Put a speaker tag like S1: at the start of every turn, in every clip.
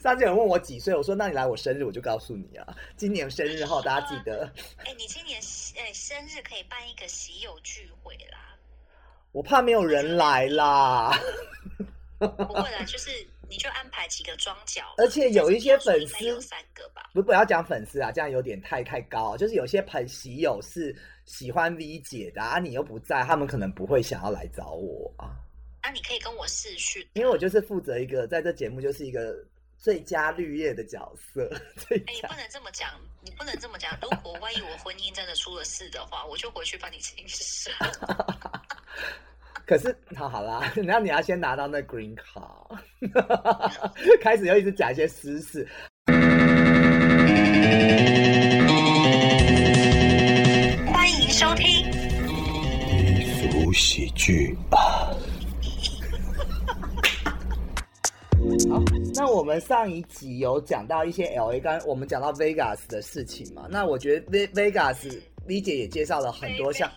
S1: 上次有人问我几岁，我说那你来我生日我就告诉你啊。今年生日后大家记得。
S2: 哎，你今年哎生日可以办一个喜友聚会啦。
S1: 我怕没有人来啦。
S2: 不会啦，就是你就安排几个装脚，
S1: 而且有一些粉丝
S2: 有三个吧。
S1: 不不要讲粉丝啊，这样有点太太高。就是有些朋喜友是喜欢 V 姐的啊，你又不在，他们可能不会想要来找我啊。
S2: 那你可以跟我视讯，
S1: 因为我就是负责一个在这节目就是一个最佳绿叶的角色。哎，
S2: 你不能这么讲，你不能这么讲。如果万一我婚姻真的出了事的话，我就回去帮你清事。
S1: 可是，好好啦，那你要先拿到那 green card，开始又一直讲一些私事。
S2: 欢迎收听
S1: 民俗喜剧啊。好，那我们上一集有讲到一些 L A，刚我们讲到 Vegas 的事情嘛，那我觉得 V Vegas。李姐也介绍了很多像，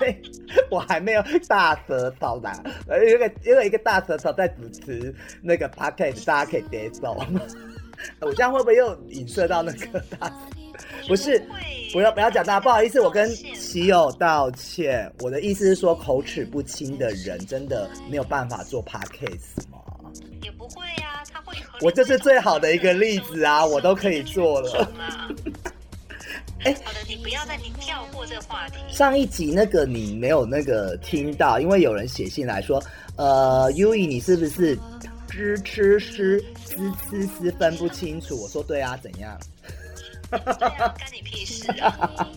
S1: 我还没有大舌头呢，呃，一个因为一个大舌头在主持那个 podcast，大家可以接受。我这样会不会又影射到那个大？不是，不要不要讲大，不好意思，我跟喜友道歉。我的意思是说，口齿不清的人真的没有办法做 podcast 吗？
S2: 也不会。
S1: 我就是最好的一个例子啊，我都可以做了。
S2: 哎，好的，你不要再你跳过这个话题。
S1: 上一集那个你没有那个听到，因为有人写信来说，呃，U E 你是不是知吃吃滋滋滋分不清楚？我说对啊，怎样？
S2: 干你屁事啊！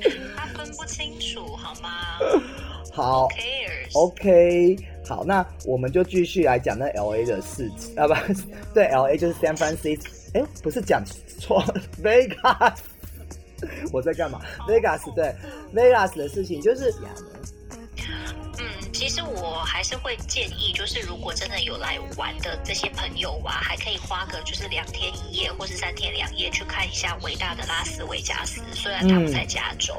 S2: 他分不清楚好吗？
S1: 好，OK，好，那我们就继续来讲那 L A 的事情啊，不 对，L A 就是 San Francisco，哎，不是讲。错，Vegas，我在干嘛？Vegas 对，Vegas 的事情就是。
S2: 其实我还是会建议，就是如果真的有来玩的这些朋友啊，还可以花个就是两天一夜或是三天两夜去看一下伟大的拉斯维加斯。虽然它不在加州，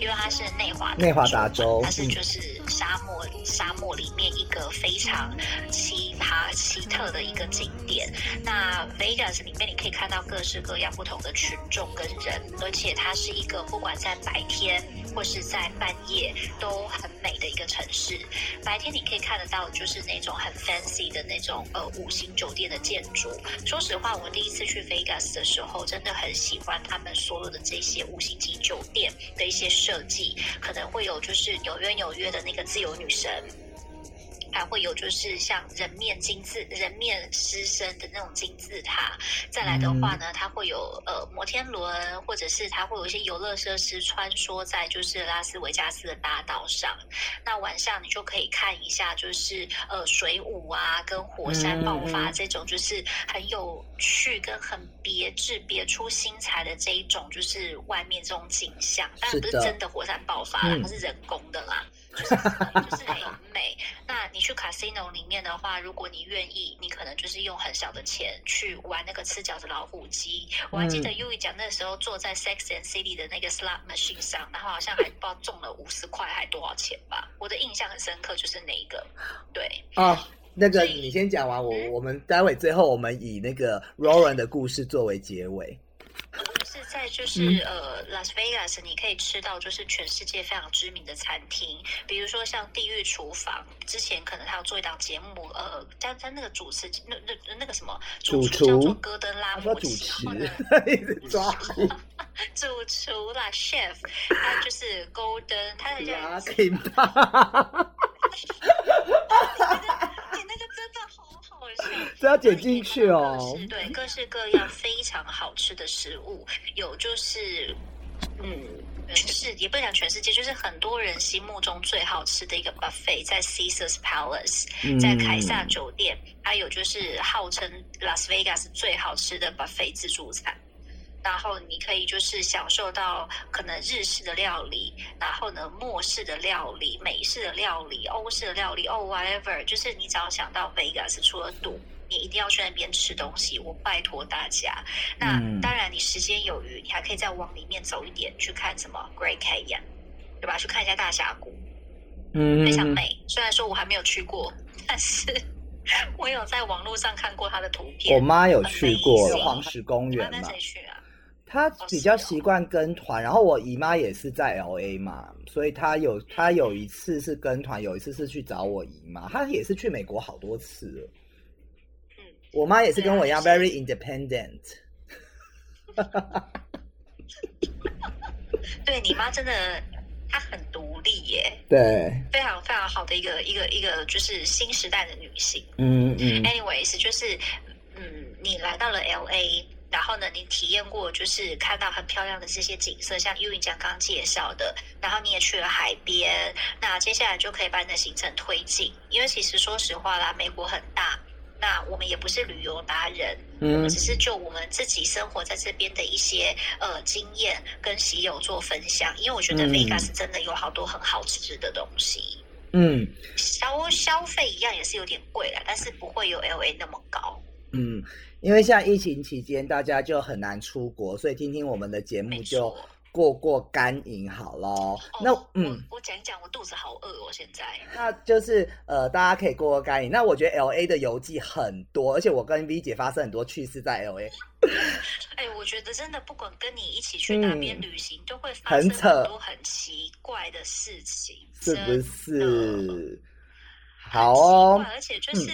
S2: 因为它是内华
S1: 内华达州，
S2: 它是就是沙漠沙漠里面一个非常奇葩奇特的一个景点。那 Vegas 里面你可以看到各式各样不同的群众跟人，而且它是一个不管在白天或是在半夜都很美的一个城市。白天你可以看得到，就是那种很 fancy 的那种呃五星酒店的建筑。说实话，我第一次去 Vegas 的时候，真的很喜欢他们所有的这些五星级酒店的一些设计，可能会有就是纽约纽约的那个自由女神。还会有就是像人面金字人面狮身的那种金字塔，再来的话呢，它会有呃摩天轮，或者是它会有一些游乐设施穿梭在就是拉斯维加斯的大道上。那晚上你就可以看一下就是呃水舞啊，跟火山爆发这种就是很有趣跟很别致、别出心裁的这一种就是外面这种景象，当然不是真的火山爆发啦，它是人工的啦。就是就是很美。那你去 casino 里面的话，如果你愿意，你可能就是用很小的钱去玩那个吃饺子老虎机。我还记得 U 讲那时候坐在 Sex and City 的那个 slot machine 上，然后好像还不知道中了五十块还多少钱吧。我的印象很深刻，就是那一个。对
S1: 啊，那个你先讲完，我我们待会最后我们以那个 Roran 的故事作为结尾。
S2: 是在就是呃，Las Vegas，你可以吃到就是全世界非常知名的餐厅，比如说像地狱厨房，之前可能他有做一档节目，呃，他他那个主持那那那个什么主厨叫做戈登拉姆齐，
S1: 抓
S2: 主厨啦，chef，他就是 Golden，他的叫。
S1: 这要剪进去哦。
S2: 对，各式各样非常好吃的食物，有就是，嗯，是也不讲全世界，就是很多人心目中最好吃的一个 buffet，在 Caesar's Palace，在凯撒酒店，还有就是号称 Las Vegas 最好吃的 buffet 自助餐。然后你可以就是享受到可能日式的料理，然后呢，墨式的料理、美式的料理、欧式的料理，哦，whatever，就是你只要想到 Vegas 除了赌，你一定要去那边吃东西。我拜托大家。那当然，你时间有余，你还可以再往里面走一点，去看什么 Great Canyon，对吧？去看一下大峡谷，嗯，非常美。虽然说我还没有去过，但是我有在网络上看过他的图片。
S1: 我妈有去过黄石公园嘛，
S2: 跟谁去啊？
S1: 她比较习惯跟团，然后我姨妈也是在 L A 嘛，所以她有她有一次是跟团，有一次是去找我姨妈，她也是去美国好多次了。
S2: 嗯，
S1: 我妈也是跟我一样 very independent。
S2: 对你妈真的，她很独立耶，
S1: 对，
S2: 非常非常好的一个一个一个就是新时代的女性。
S1: 嗯嗯
S2: anyways，就是嗯，你来到了 L A，然后呢，你体验过就是看到很漂亮的这些景色，像 U 云讲刚刚介绍的，然后你也去了海边，那接下来就可以把你的行程推进，因为其实说实话啦，美国很大。那我们也不是旅游达人，我
S1: 嗯
S2: 们只是就我们自己生活在这边的一些呃经验跟喜友做分享，因为我觉得
S1: 嗯
S2: Vegas 真的有好多很好吃的东西。
S1: 嗯
S2: 消消费一样也是有点贵啦，但是不会有 L A 那么高。
S1: 嗯，因为现在疫情期间大家就很难出国，所以听听我们的节目就
S2: 错
S1: 过过干瘾好咯。那
S2: 哦、
S1: 嗯。
S2: 我我讲一讲，我肚子好饿哦，现在。
S1: 那就是呃，大家可以过过干瘾。那我觉得 L A 的游记很多，而且我跟 V 姐发生很多趣事在 L A。
S2: 哎，我觉得真的不管跟你一起去哪边
S1: 嗯
S2: 旅行，都会发生
S1: 很扯
S2: 很多很奇怪的事情，
S1: 是不是？好哦，
S2: 而且就是。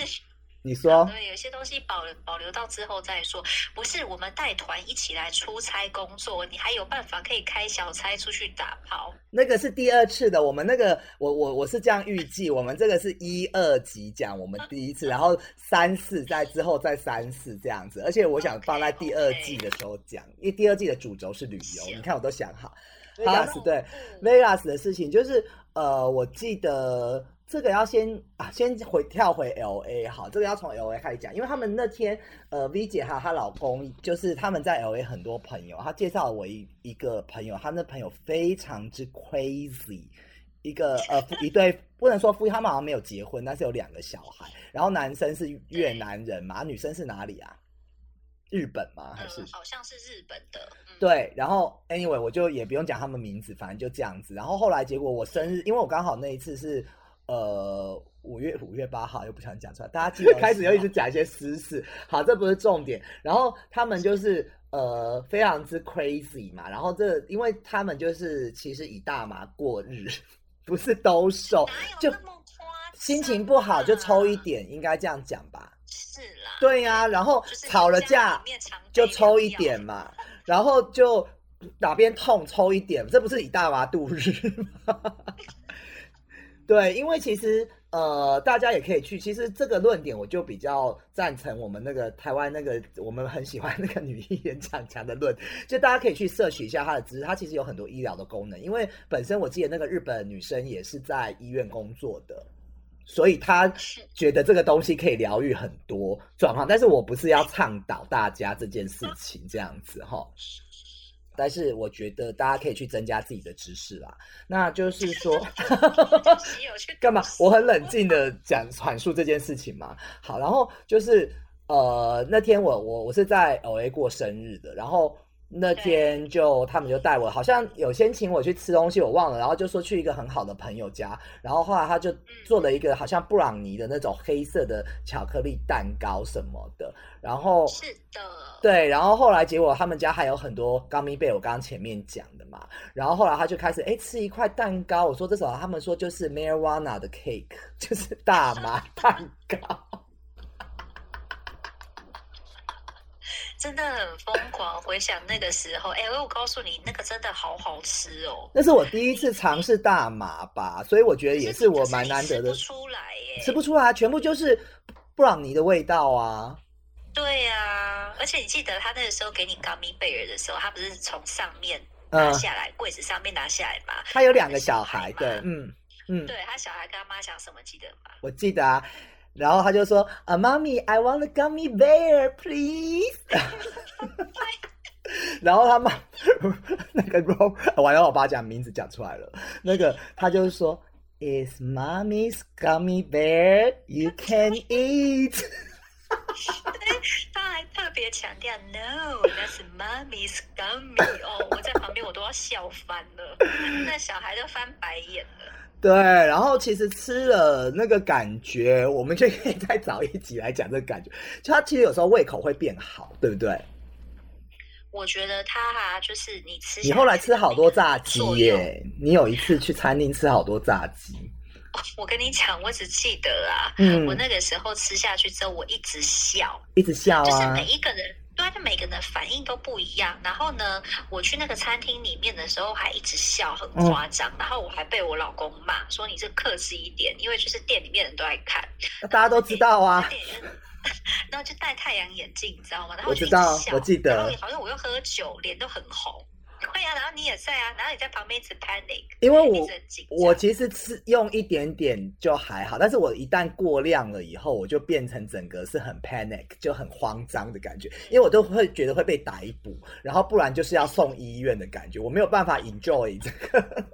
S1: 你说
S2: 对，有些东西保留保留到之后再说。不是我们带团一起来出差工作，你还有办法可以开小差出去打炮。
S1: 那个是第二次的，我们那个我我我是这样预计，我们这个是一二集讲我们第一次，然后三四在之后再三四这样子，而且我想放在第二季的时候讲，因为第二季的主轴是旅游，你看我都想好。
S2: 好
S1: Vegas 对
S2: 嗯
S1: Vegas 的事情就是呃，我记得这个要先啊，先回跳回 L A 好，这个要从 L A 开始讲，因为他们那天呃 V 姐还有她老公，就是他们在 L A 很多朋友，她介绍了我一一个朋友，他那朋友非常之 crazy。一个呃一对不能说夫妻，他们好像没有结婚，但是有两个小孩。然后男生是越南人嘛，女生是哪里啊？日本吗？还是
S2: 嗯，好像是日本的。嗯、
S1: 对，然后 anyway 我就也不用讲他们名字，反正就这样子。然后后来结果我生日，因为我刚好那一次是呃五月五月八号，又不想讲出来，大家记得 开始又一直讲一些私事。好，这不是重点。然后他们就是呃非常之 crazy 嘛，然后这因为他们就是其实以大麻过日，不是兜售，就心情不好就抽一
S2: 啊。
S1: 点，应该这样讲吧。
S2: 是啦。
S1: 对呀、然后吵了架就抽一点嘛，然后就哪边痛抽一点，这不是以大麻度日吗？对，因为其实呃，大家也可以去。其实这个论点，我就比较赞成我们那个台湾那个我们很喜欢那个女艺人强强的论，就大家可以去摄取一下她的知识。她其实有很多医疗的功能，因为本身我记得那个日本女生也是在医院工作的。所以她觉得这个东西可以疗愈很多状况，但是我不是要倡导大家这件事情这样子哈。但是我觉得大家可以去增加自己的知识啦。那就是说 干嘛？我很冷静的讲 阐述这件事情嘛。好，然后就是呃，那天我我我是在 L A 过生日的，然后那天就他们就带我，好像有先请我去吃东西，我忘了，然后就说去一个很好的朋友家，然后后来他就做了一个好像布朗尼的那种黑色的巧克力蛋糕什么的，然后
S2: 是的，
S1: 对，然后后来结果他们家还有很多 gummy bear，我刚刚前面讲的嘛。然后后来他就开始哎吃一块蛋糕，我说这时候他们说就是 marijuana 的 cake，就是大麻蛋糕。
S2: 真的很疯狂。回想那个时候，哎、我告诉你，那个真的好好吃哦。
S1: 那是我第一次尝试大麻吧，所以我觉得也是我蛮难得的
S2: 吃不出来耶，
S1: 吃不出来，全部就是布朗尼的味道啊。
S2: 对呀、而且你记得他那个时候给你 gummy bear 的时候，他不是从上面
S1: 嗯
S2: 拿下来，柜子上面拿下来吗？
S1: 他有两个小孩，
S2: 嘛
S1: 对，嗯嗯，
S2: 对他小孩跟他妈讲什么，记得吗？
S1: 我记得啊。然后他就说：“啊，妈咪，I want a gummy bear, please。”然后他妈那个 Ro，完了，我把他讲名字讲出来了。那个他就是说：“Is mommy's gummy bear you can eat。
S2: 别强调，No，that's mommy's gummy。哦，我在旁边我都要笑翻了，那小孩都翻白眼了。”
S1: 对，然后其实吃了那个感觉，我们就可以再找一集来讲这个感觉。就他其实有时候胃口会变好，对不对？
S2: 我觉得他哈，就是你吃，
S1: 你后来吃好多炸鸡耶！你有一次去餐厅吃好多炸鸡。
S2: 我跟你讲，我只记得啊，嗯，我那个时候吃下去之后，我一直笑，
S1: 一直笑啊，
S2: 就是每一个人。对，就每个人的反应都不一样。然后呢，我去那个餐厅里面的时候，还一直笑，很夸张。然后我还被我老公骂，说你这克制一点，因为就是店里面人都在看，
S1: 大家都知道啊。
S2: 然后就戴太阳眼镜，你知道吗？然后
S1: 我知道，我记得，
S2: 然后好像我又喝酒，脸都很红。会啊，然后你也在啊，然后你在旁边一直 panic，
S1: 因为我我其实吃用一点点就还好，但是我一旦过量了以后，我就变成整个是很 panic，就很慌张的感觉，因为我都会觉得会被逮捕，然后不然就是要送医院的感觉，我没有办法 enjoy 这个。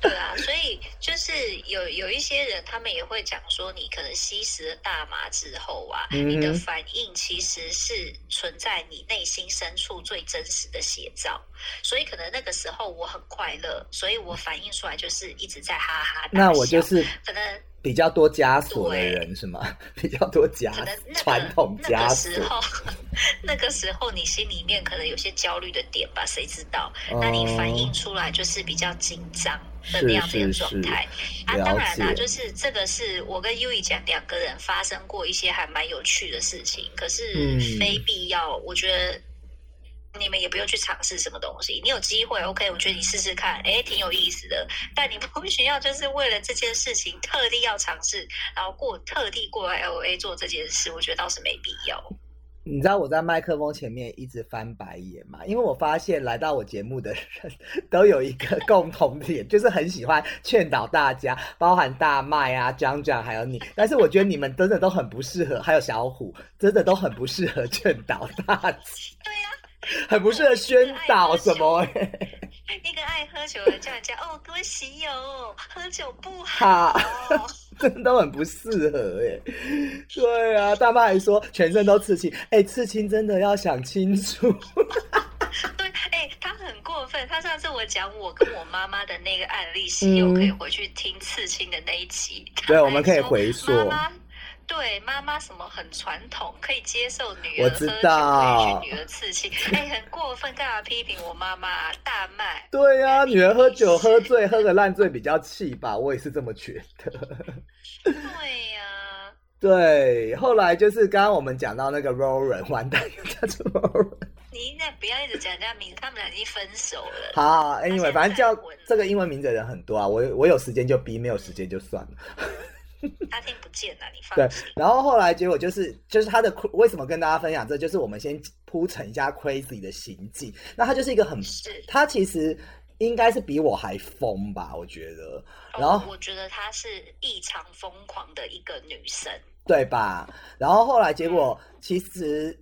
S2: 对啊，所以就是有有一些人，他们也会讲说，你可能吸食了大麻之后啊，你的反应其实是存在你内心深处最真实的写照。所以可能那个时候我很快乐，所以我反应出来就是一直在哈哈。
S1: 那我就是
S2: 可能
S1: 比较多枷锁的人是吗？比较多枷传统枷锁。
S2: 那个时候，那个时候你心里面可能有些焦虑的点吧？谁知道？那你反映出来就是比较紧张。的那样的一个状态啊，当然啦，就是这个是我跟 U 一讲两个人发生过一些还蛮有趣的事情，可是非必要，我觉得你们也不用去尝试什么东西。你有机会，OK，我觉得你试试看，哎，挺有意思的。但你不需要就是为了这件事情特地要尝试，然后过特地过来 LA 做这件事，我觉得倒是没必要。
S1: 你知道我在麦克风前面一直翻白眼吗？因为我发现来到我节目的人 都有一个 共同点，就是很喜欢劝导大家，包含大麦啊、张张还有你。但是我觉得你们真的都很不适合，还有小虎，真的都很不适合劝导大家。
S2: 对呀。
S1: 很不适合宣导什么？
S2: 一个爱喝酒的叫人家哦，各位喜友，喝酒不好，
S1: 真的都很不适合哎。对啊，大妈还说全身都刺青，哎，刺青真的要想清楚。
S2: 对，哎，他很过分。他上次我讲我跟我妈妈的那个案例，喜友可以回去听刺青的那一集。
S1: 对，我们可以回溯。
S2: 对妈妈什么很传统，可以接受女儿喝酒，可以去女儿刺青，哎，很过分，干嘛批评我妈妈大卖？
S1: 对呀，女儿喝酒喝醉，喝个烂醉比较气吧，我也是这么觉得。
S2: 对呀，
S1: 对，后来就是刚刚我们讲到那个 Roran，完蛋，叫做 Roran。
S2: 你应该不要一直讲人家名字，他们俩已经分手了。
S1: 好，Anyway，反正叫这个英文名字的人很多啊，我我有时间就逼，没有时间就算了。
S2: 他听不见了，你放对。
S1: 然后后来结果就是，就是他的为什么跟大家分享这，就是我们先铺陈一下 Crazy 的行迹。那他就是一个很，他其实应该是比我还疯吧，我觉得。然后
S2: 我觉得她是异常疯狂的一个女生，
S1: 对吧？然后后来结果其实。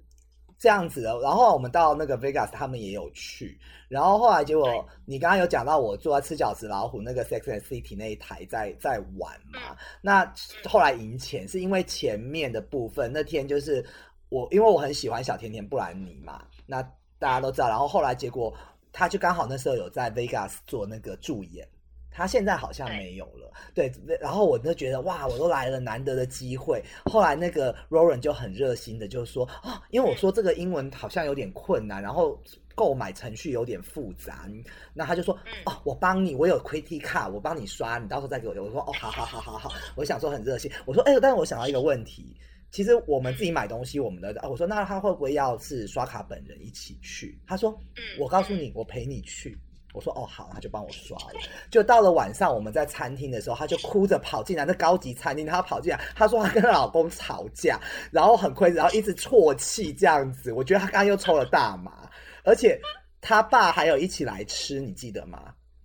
S1: 这样子的，然后我们到那个 Vegas，他们也有去，然后后来结果你刚刚有讲到我坐在吃饺子老虎那个 Sex and City 那一台在在玩嘛，那后来赢钱是因为前面的部分那天就是我因为我很喜欢小甜甜布兰妮嘛，那大家都知道，然后后来结果他就刚好那时候有在 Vegas 做那个助演。他现在好像没有了，对，然后我就觉得哇，我都来了，难得的机会。后来那个 Roran 就很热心的就说啊，因为我说这个英文好像有点困难，然后购买程序有点复杂，那他就说哦，我帮你，我有 Credit Card，我帮你刷，你到时候再给我。我说哦，好好好好好，我想说很热心。我说哎，但是我想到一个问题，其实我们自己买东西，我们的我说那他会不会要是刷卡本人一起去？他说我告诉你，我陪你去。我说哦好，他就帮我刷了。就到了晚上，我们在餐厅的时候，他就哭着跑进来。那高级餐厅，他跑进来，他说他跟她老公吵架，然后很亏，然后一直啜泣这样子。我觉得他刚刚又抽了大麻，而且他爸还有一起来吃，你记得吗？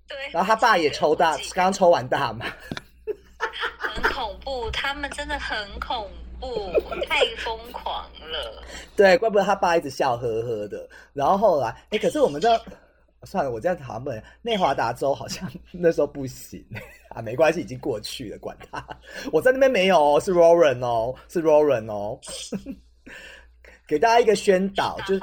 S2: 对。
S1: 然后他爸也抽大，刚抽完大麻。
S2: 很恐怖，他们真的很恐怖，太疯狂了。
S1: 对，怪不得他爸一直笑呵呵的。然后后来，哎，可是我们这。算了，我这样讨论内华达州好像 那时候不行啊，没关系，已经过去了，管他。我在那边没有，是 Roran 哦，是 Roran 哦。给大家一个宣导，就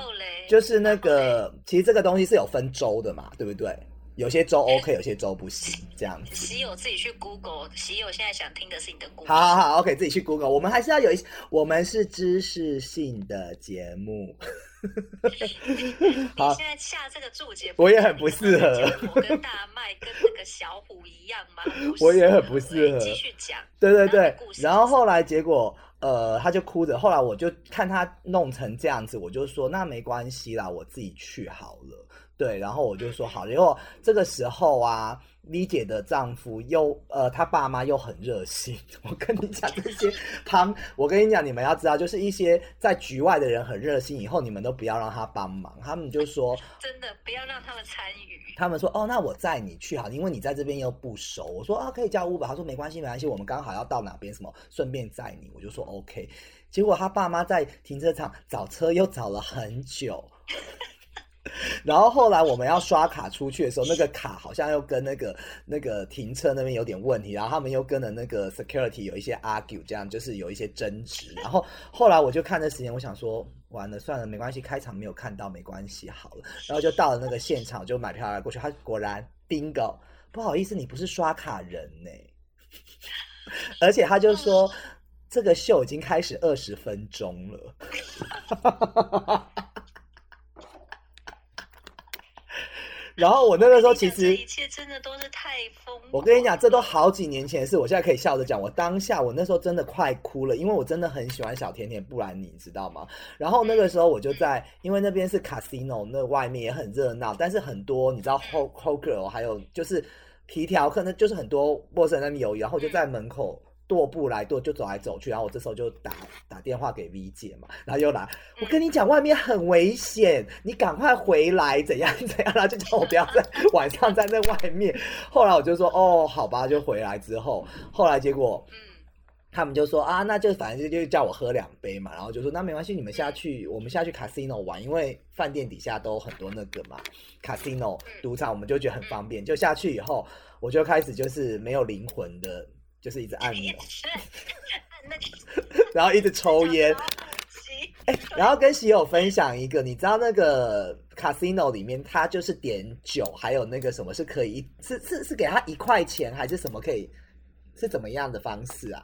S1: 就是那个，其实这个东西是有分州的嘛，对不对？有些州 OK，有些州不行，这样子。
S2: 喜友自己去 Google，喜友现在想听的是你的故事。
S1: 好好好，OK，自己去 Google。我们还是要有一，我们是知识性的节目。
S2: 你现在下这个注解，
S1: 我也很不适合。
S2: 我跟大麦跟那个小虎一样吗？
S1: 我也很不适合。
S2: 继续讲。
S1: 对对对。然后后来结果，呃，他就哭着。后来我就看他弄成这样子，我就说那没关系啦，我自己去好了。对，然后我就说好，结果这个时候啊。李姐的丈夫又呃，他爸妈又很热心。我跟你讲这些 旁，我跟你讲，你们要知道，就是一些在局外的人很热心，以后你们都不要让他帮忙。他们就说，
S2: 真的不要让他们参与。
S1: 他们说，哦，那我载你去好，因为你在这边又不熟。我说啊，可以叫 Uber。他说没关系，没关系，我们刚好要到哪边，什么顺便载你。我就说 OK。结果他爸妈在停车场找车又找了很久。然后后来我们要刷卡出去的时候，那个卡好像又跟那个那个停车那边有点问题，然后他们又跟了那个 security 有一些 argue，这样就是有一些争执。然后后来我就看这时间，我想说完了算了，没关系，开场没有看到没关系，好了。然后就到了那个现场，就买票来过去。他果然 bingo，不好意思，你不是刷卡人呢。而且他就说这个秀已经开始二十分钟了。然后我那个时候其实
S2: 一切真的都是太疯。
S1: 我跟你讲，这都好几年前的事，我现在可以笑着讲。我当下我那时候真的快哭了，因为我真的很喜欢小甜甜布兰妮，知道吗？然后那个时候我就在，因为那边是 casino，那外面也很热闹，但是很多你知道 ho ho girl，还有就是皮条客，那就是很多陌生人有，然后就在门口。踱步来踱，就走来走去，然后我这时候就打打电话给 V 姐嘛，然后又来，我跟你讲，外面很危险，你赶快回来，怎样 怎样，然后就叫我不要在 晚上站在那外面。后来我就说，哦，好吧，就回来之后，后来结果，他们就说啊，那就反正就就叫我喝两杯嘛，然后就说那没关系，你们下去，我们下去 casino 玩，因为饭店底下都很多那个嘛，casino 赌场，我们就觉得很方便，就下去以后，我就开始就是没有灵魂的。就是一直按钮，然后一直抽烟，哎，然后跟喜友分享一个，你知道那个 casino 里面，它就是点酒，还有那个什么是可以，是是是给他一块钱，还是什么可以，是怎么样的方式啊？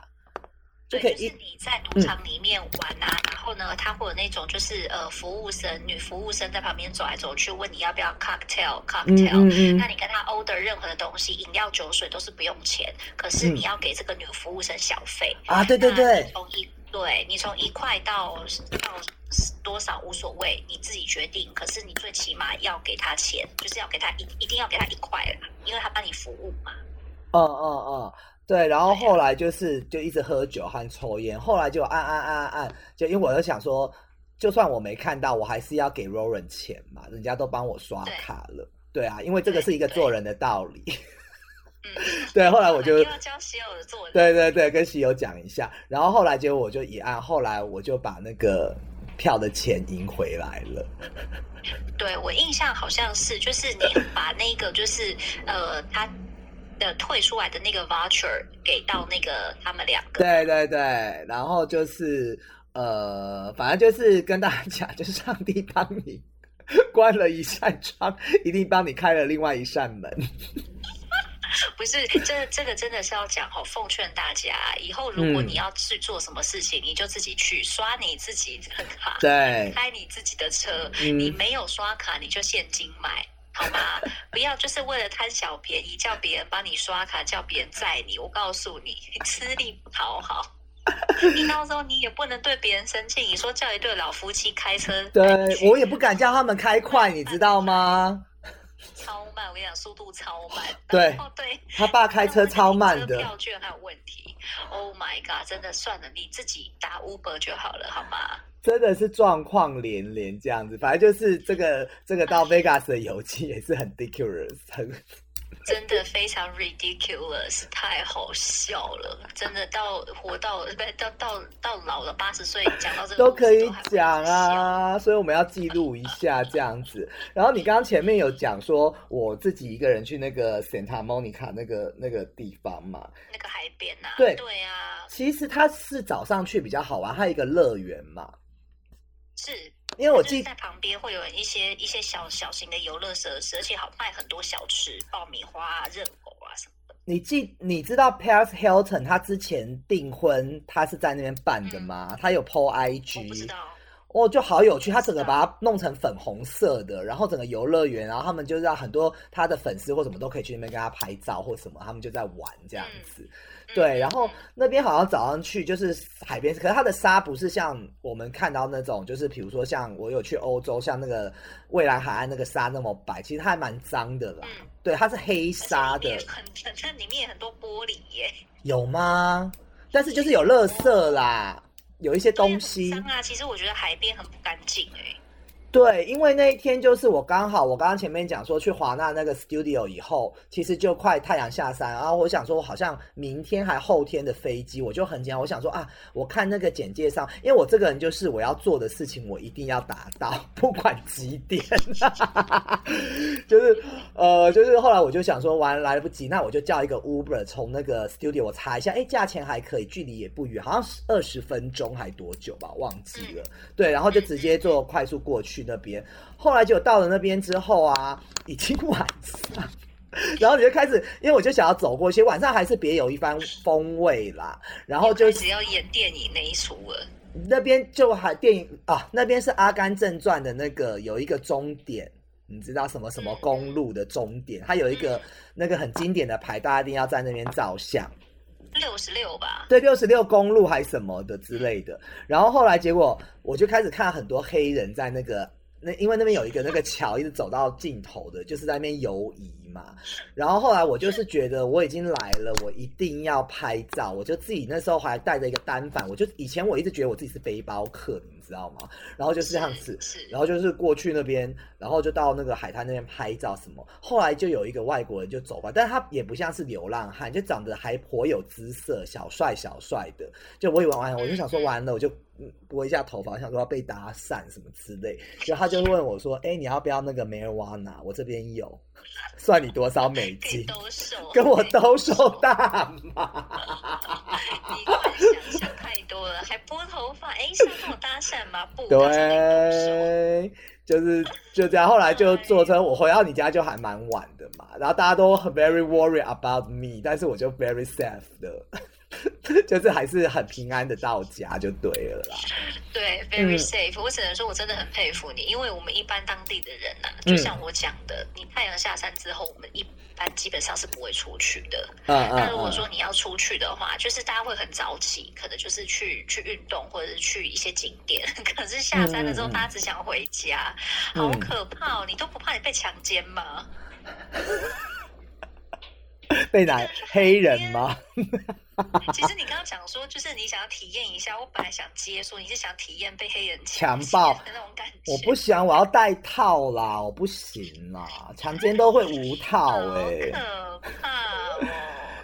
S2: 就可以，就是你在赌场里面玩啊，然后呢，他会有那种就是呃，服务生女服务生在旁边走来走去，问你要不要 cocktail cocktail，嗯那你跟他 order 任何的东西，饮料、酒水都是不用钱，可是你要给这个女服务生小费
S1: 啊，对对对，
S2: 从一对你从一块到到多少无所谓，你自己决定，可是你最起码要给他钱，就是要给他一一定要给他一块啦，因为他帮你服务嘛。
S1: 哦哦哦。对，然后后来就是就一直喝酒和抽烟，后来就按按按按按，就因为我就想说，就算我没看到，我还是要给 Roran 钱嘛，人家都帮我刷卡了，对啊，因为这个是一个做人的道理。对，后来我就
S2: 要教喜友的做 人。
S1: 对对对，跟喜友讲一下，然后后来结果我就一按，后来我就把那个票的钱赢回来了。
S2: 对我印象好像是，就是你把那个就是呃他。的退出来的那个 voucher 给到那个他们两个，
S1: 对对对，然后就是呃，反正就是跟大家讲，就是上帝帮你关了一扇窗，一定帮你开了另外一扇门。
S2: 不是，这这个真的是要讲哦，奉劝大家，以后如果你要去做什么事情，你就自己去刷你自己的卡，
S1: 对，
S2: 开你自己的车，你没有刷卡，你就现金买。好吗？不要就是为了贪小便宜，叫别人帮你刷卡，叫别人载你。我告诉你，吃力不讨好。你到时候你也不能对别人生气。你说叫一对老夫妻开车，
S1: 对我也不敢叫他们开快，你知道吗？
S2: 超慢，我跟你讲，速度超慢。
S1: 对，
S2: 哦对，
S1: 他爸开车超慢的。
S2: 票券还有问题。Oh my god！真的算了，你自己打 Uber 就好了，好吗？
S1: 真的是状况连连这样子，反正就是这个 这个到 Vegas 的游记也是很 ridiculous，很
S2: 真的非常 ridiculous，太好笑了。真的到活到不到到到老了八十岁讲到这
S1: 都可以讲啊，所以我们要记录一下这样子。然后你刚刚前面有讲说我自己一个人去那个 Santa Monica 那个那个地方嘛，
S2: 那个海边呐，
S1: 对
S2: 对啊，
S1: 其实它是早上去比较好玩，它一个乐园嘛。
S2: 是，
S1: 因为我记
S2: 得在旁边会有一些一些小小型的游乐设施，而且好卖很多小吃，爆米花啊、热狗啊什么的。
S1: 你记你知道 Paris Hilton 他之前订婚，他是在那边办的吗？他有 PO
S2: 我不知
S1: IG，
S2: 道，
S1: 哦，就好有趣，他整个把它弄成粉红色的，然后整个游乐园，然后他们就让很多他的粉丝或什么都可以去那边跟他拍照或什么，他们就在玩这样子。
S2: 嗯
S1: 对，然后那边好像早上去就是海边，可是它的沙不是像我们看到那种，就是比如说像我有去欧洲，像那个蔚蓝海岸那个沙那么白，其实它还蛮脏的啦。
S2: 嗯
S1: 对，它是黑沙的
S2: 很很，它里面也很多玻璃耶，
S1: 有吗？但是就是有垃圾啦，有一些东西。
S2: 脏啊。其实我觉得海边很不干净哎。
S1: 对，因为那一天就是我刚好，我刚刚前面讲说去华纳那个 studio 以后，其实就快太阳下山，然后我想说，我好像明天还后天的飞机，我就很紧张，我想说啊，我看那个简介上，因为我这个人就是我要做的事情，我一定要达到，不管几点，就是呃，就是后来我就想说，完来不及，那我就叫一个 Uber 从那个 studio 我查一下，哎，价钱还可以，距离也不远，好像是二十分钟还多久吧，忘记了。对，然后就直接坐快速过去那边。后来就到了那边之后啊，已经晚上，然后你就开始，因为我就想要走过去，晚上还是别有一番风味啦。然后就
S2: 只要演电影那一出了。
S1: 那边就还电影啊，那边是《阿甘正传》的那个有一个终点。你知道什么什么公路的终点？它有一个那个很经典的牌，大家一定要在那边照相。
S2: 六十六吧，
S1: 对，六十六公路还什么的之类的。然后后来结果我就开始看很多黑人在那个那，因为那边有一个那个桥一直走到尽头的，就是在那边游移嘛。然后后来我就是觉得我已经来了，我一定要拍照，我就自己那时候还带着一个单反，我就以前我一直觉得我自己是背包客，你知道吗？然后就是这样子，然后就是过去那边，然后就到那个海滩那边拍照什么。后来就有一个外国人就走过来，但是他也不像是流浪汉，就长得还颇有姿色，小帅小帅的。就我以为完了，我就想说完了，我就嗯拨一下头发，想说要被搭讪什么之类。就他就问我说：“哎、你要不要那个 marijuana？我这边有，算你多少美金？跟我兜售大麻。”
S2: 你想想太多了，还拨头发，哎，是要跟我搭讪吗？不。
S1: 对，就是就这样。后来就坐车，我回到你家就还蛮晚的嘛，然后大家都很 very worried about me，但是我就 very safe 的，就是还是很平安的到家就对了啦。
S2: 对，very
S1: 嗯
S2: safe、我只能说，我真的很佩服你，因为我们一般当地的人呐、
S1: 嗯
S2: 就像我讲的，你太阳下山之后，我们一般基本上是不会出去的。
S1: 嗯
S2: 那如果
S1: 嗯
S2: 说你要出去的话，就是大家会很早起，可能就是去去运动，或者是去一些景点。可是下山的时候，大家只想回家，
S1: 嗯
S2: 好可怕哦！你都不怕你被强奸吗？
S1: 嗯，被哪黑人吗？
S2: 其实你刚刚讲说，就是你想要体验一下，我本来想接说你是想体验被黑人
S1: 强暴
S2: 的那种感觉。
S1: 我不想，我要戴套啦，我不行啦，强奸都会无套哎、
S2: 好可怕哦！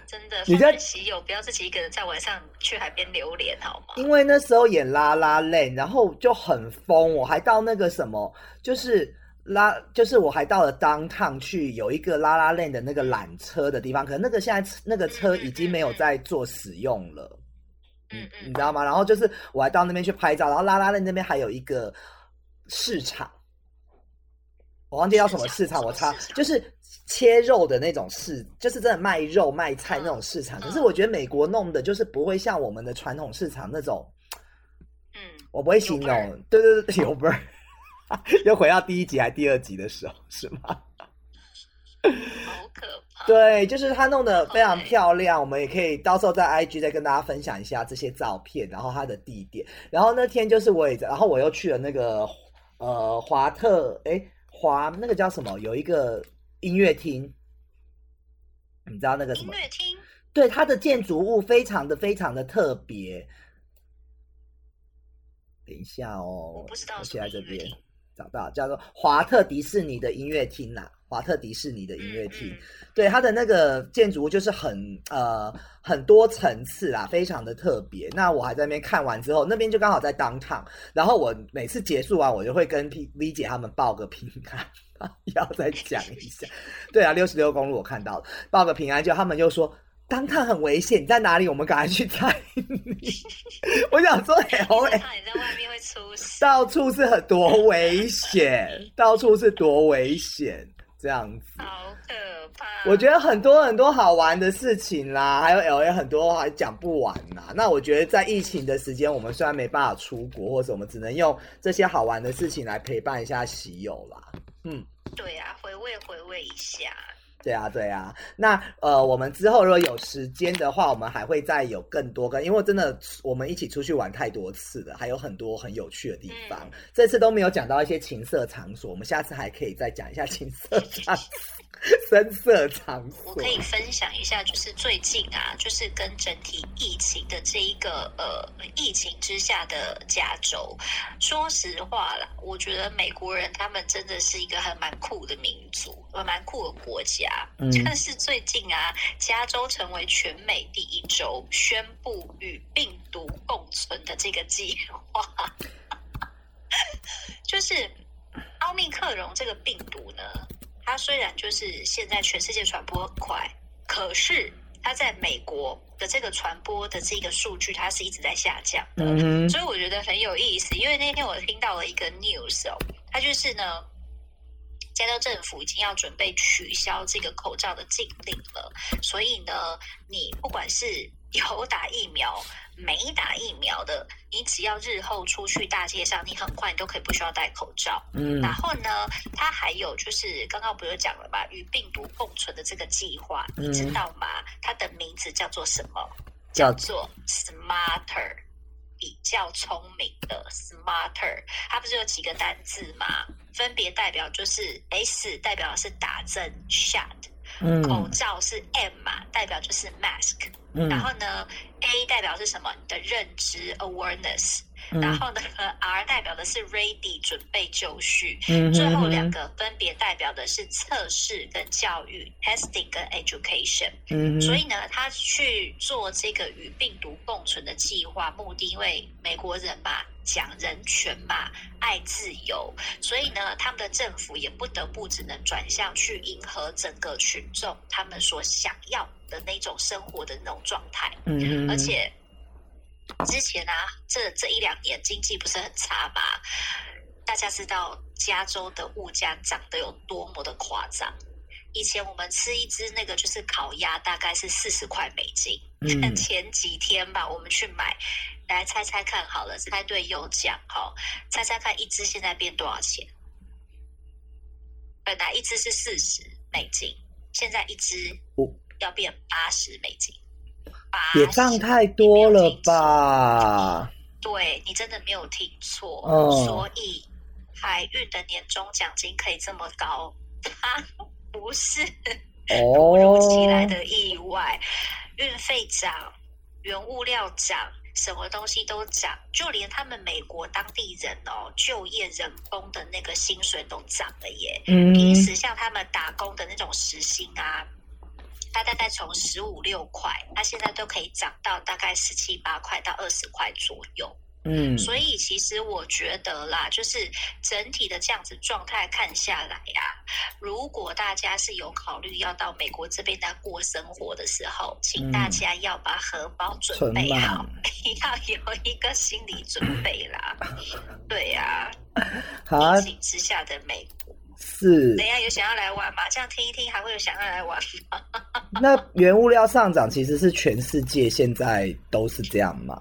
S2: 真的，
S1: 你在
S2: 你在喜友不要自己一个人在晚上去海边流连好吗？
S1: 因为那时候演拉拉链，然后就很疯，我还到那个什么，就是拉，就是我还到了 downtown 去有一个拉拉链的那个缆车的地方，可能那个现在那个车已经没有在做使用了，
S2: 嗯
S1: 你
S2: 嗯，
S1: 知道吗？然后就是我还到那边去拍照，然后拉拉链那边还有一个市场，我忘记叫什么市场，我查就是切肉的那种市，就是真的卖肉卖菜那种市场。可是我觉得美国弄的就是不会像我们的传统市场那种，
S2: 嗯，
S1: 我不会形容，对对对，有味儿。又回到第一集还第二集的时候是吗？
S2: 好可怕。
S1: 对，就是他弄得非常漂亮，我们也可以到时候在 IG 再跟大家分享一下这些照片，然后他的地点。然后那天就是我也在，然后我又去了那个呃华特，哎华那个叫什么？有一个音乐厅，你知道那个什么？
S2: 音乐厅
S1: 对，它的建筑物非常的非常的特别。等一下哦，
S2: 我不知道
S1: 我
S2: 什
S1: 写在这边找到，叫做华特迪士尼的音乐厅啦，华特迪士尼的音乐厅。
S2: 嗯
S1: 对它的那个建筑物就是很呃很多层次啦，非常的特别。那我还在那边看完之后，那边就刚好在当趟，然后我每次结束完，我就会跟 P V 姐他们报个平安，要再讲一下。对啊，六十六公路我看到了，报个平安，就他们就说当趟很危险，你在哪里？我们赶快去载你。我想说，L
S2: 你在外面会出事，
S1: 到处是很多危险，到处是多危险，这样子。
S2: 好可怕！
S1: 我觉得很多很多好玩的事情啦，还有 L A 很多还讲不完呐。那我觉得在疫情的时间，我们虽然没办法出国，或者我们只能用这些好玩的事情来陪伴一下喜友啦。嗯，
S2: 对呀，回味回味一下。
S1: 对啊，对啊，那呃，我们之后如果有时间的话，我们还会再有更多个，因为真的我们一起出去玩太多次了，还有很多很有趣的地方。这次都没有讲到一些情色场所，我们下次还可以再讲一下情色场所。深色场所，
S2: 我可以分享一下，就是最近啊，就是跟整体疫情的这一个呃疫情之下的加州。说实话啦，我觉得美国人他们真的是一个很蛮酷的民族，呃，蛮酷的国家。嗯。但是最近啊，加州成为全美第一州宣布与病毒共存的这个计划，就是奥密克戎这个病毒呢。它虽然就是现在全世界传播很快，可是它在美国的这个传播的这个数据，它是一直在下降的。所以我觉得很有意思，因为那天我听到了一个 news 哦，它就是呢，加州政府已经要准备取消这个口罩的禁令了，所以呢，你不管是有打疫苗。没打疫苗的，你只要日后出去大街上，你很快你都可以不需要戴口罩。嗯，然后呢，它还有就是刚刚不是讲了吧，与病毒共存的这个计划，你知道吗？它的名字叫做什么？叫做 Smarter，比较聪明的 Smarter。它不是有几个单字吗？分别代表就是 S 代表的是打针 shot，嗯，口罩是 M 嘛，代表就是 mask。然后呢，A 代表是什么？你的认知 awareness。然后呢，R 代表的是 ready 准备就绪。最后两个分别代表的是测试跟教育 testing 跟 education。所以呢，他去做这个与病毒共存的计划，目的因为美国人嘛，讲人权嘛，爱自由，所以呢，他们的政府也不得不只能转向去迎合整个群众他们所想要。的那种生活的那种状态，嗯，而且之前啊，这这一两年经济不是很差嘛？大家知道加州的物价涨得有多么的夸张？以前我们吃一只那个就是烤鸭，大概是四十块美金。嗯，前几天吧，我们去买，来猜猜看好了，猜对有奖哈！猜猜看，一只现在变多少钱？本来一只是四十美金，现在一只要变八十美金，
S1: 也涨太多了吧？
S2: 对你真的没有听错，所以海运的年终奖金可以这么高，它 不是突如其来的意外。运费涨，原物料涨，什么东西都涨，就连他们美国当地人哦，就业人工的那个薪水都涨了耶。平时像他们打工的那种时薪啊。它大概从十五六块，它现在都可以涨到大概十七八块到二十块左右。嗯，所以其实我觉得啦，就是整体的这样子状态看下来呀，如果大家是有考虑要到美国这边来过生活的时候，请大家要把荷包准备好，要有一个心理准备啦。对呀，疫情之下的美国。
S1: 是，
S2: 等下有想要来玩吗？这样听一听，还会有想要来玩吗？
S1: 那原物料上涨其实是全世界现在都是这样吗？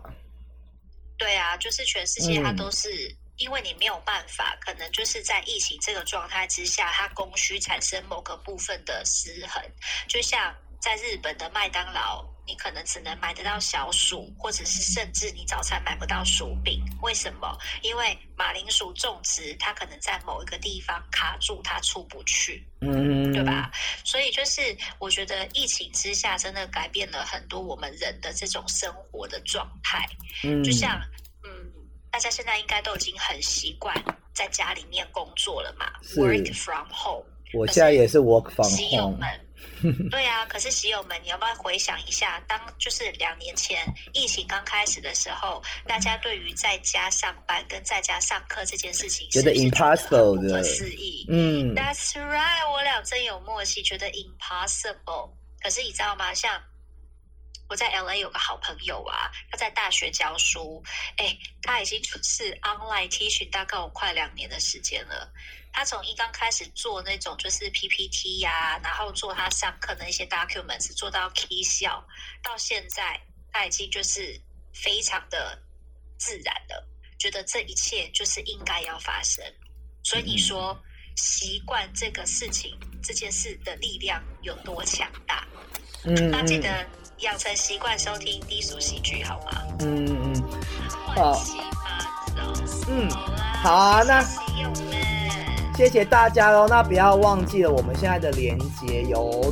S2: 对啊，就是全世界它都是，因为你没有办法，可能就是在疫情这个状态之下，它供需产生某个部分的失衡，就像在日本的麦当劳。你可能只能买得到小薯，或者是甚至你早餐买不到薯饼。为什么？因为马铃薯种植它可能在某一个地方卡住，它出不去，嗯，对吧？所以就是我觉得疫情之下真的改变了很多我们人的这种生活的状态。嗯，就像嗯，大家现在应该都已经很习惯在家里面工作了嘛，work from home。
S1: 我现在也是 work from home。
S2: 对啊，可是喜友们，你要不要回想一下，当就是两年前疫情刚开始的时候，大家对于在家上班跟在家上课这件事情，
S1: 觉得 impossible 的，
S2: 不可思议。嗯，That's right，我俩真有默契，觉得 impossible。可是你知道吗？像我在 L A 有个好朋友啊，他在大学教书，哎，他已经是 online teaching 大概有快两年的时间了。他从一刚开始做那种就是 PPT 呀，然后做他上课的一些 documents，做到 key 效，到现在他已经就是非常的自然的，觉得这一切就是应该要发生。所以你说习惯这个事情，这件事的力量有多强大？嗯，那记得养成习惯收听低俗喜剧好吗？嗯嗯嗯，好，
S1: 嗯，好啊，那。谢谢大家喽！那不要忘记了，我们现在的连接有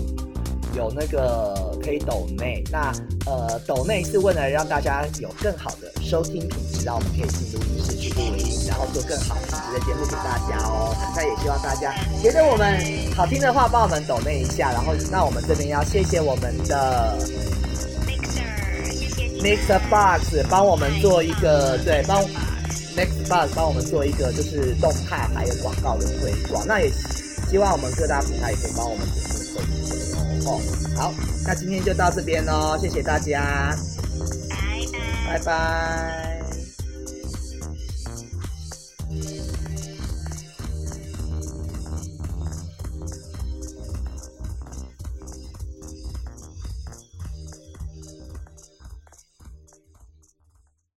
S1: 有那个可以抖内。那呃，抖内是为了让大家有更好的收听品质，让我们可以进入音室去录音，然后做更好品质的节目给大家哦。那也希望大家觉得我们好听的话，帮我们抖内一下。然后，那我们这边要谢谢我们的
S2: Mixer
S1: Box 帮我们做一个对帮 Mix Box 帮我们做一个就是动态还有广告的推广，那也希望我们各大平台也可以帮我们节目推一哦。好，那今天就到这边喽，谢谢大家，
S2: 拜拜，
S1: 拜拜。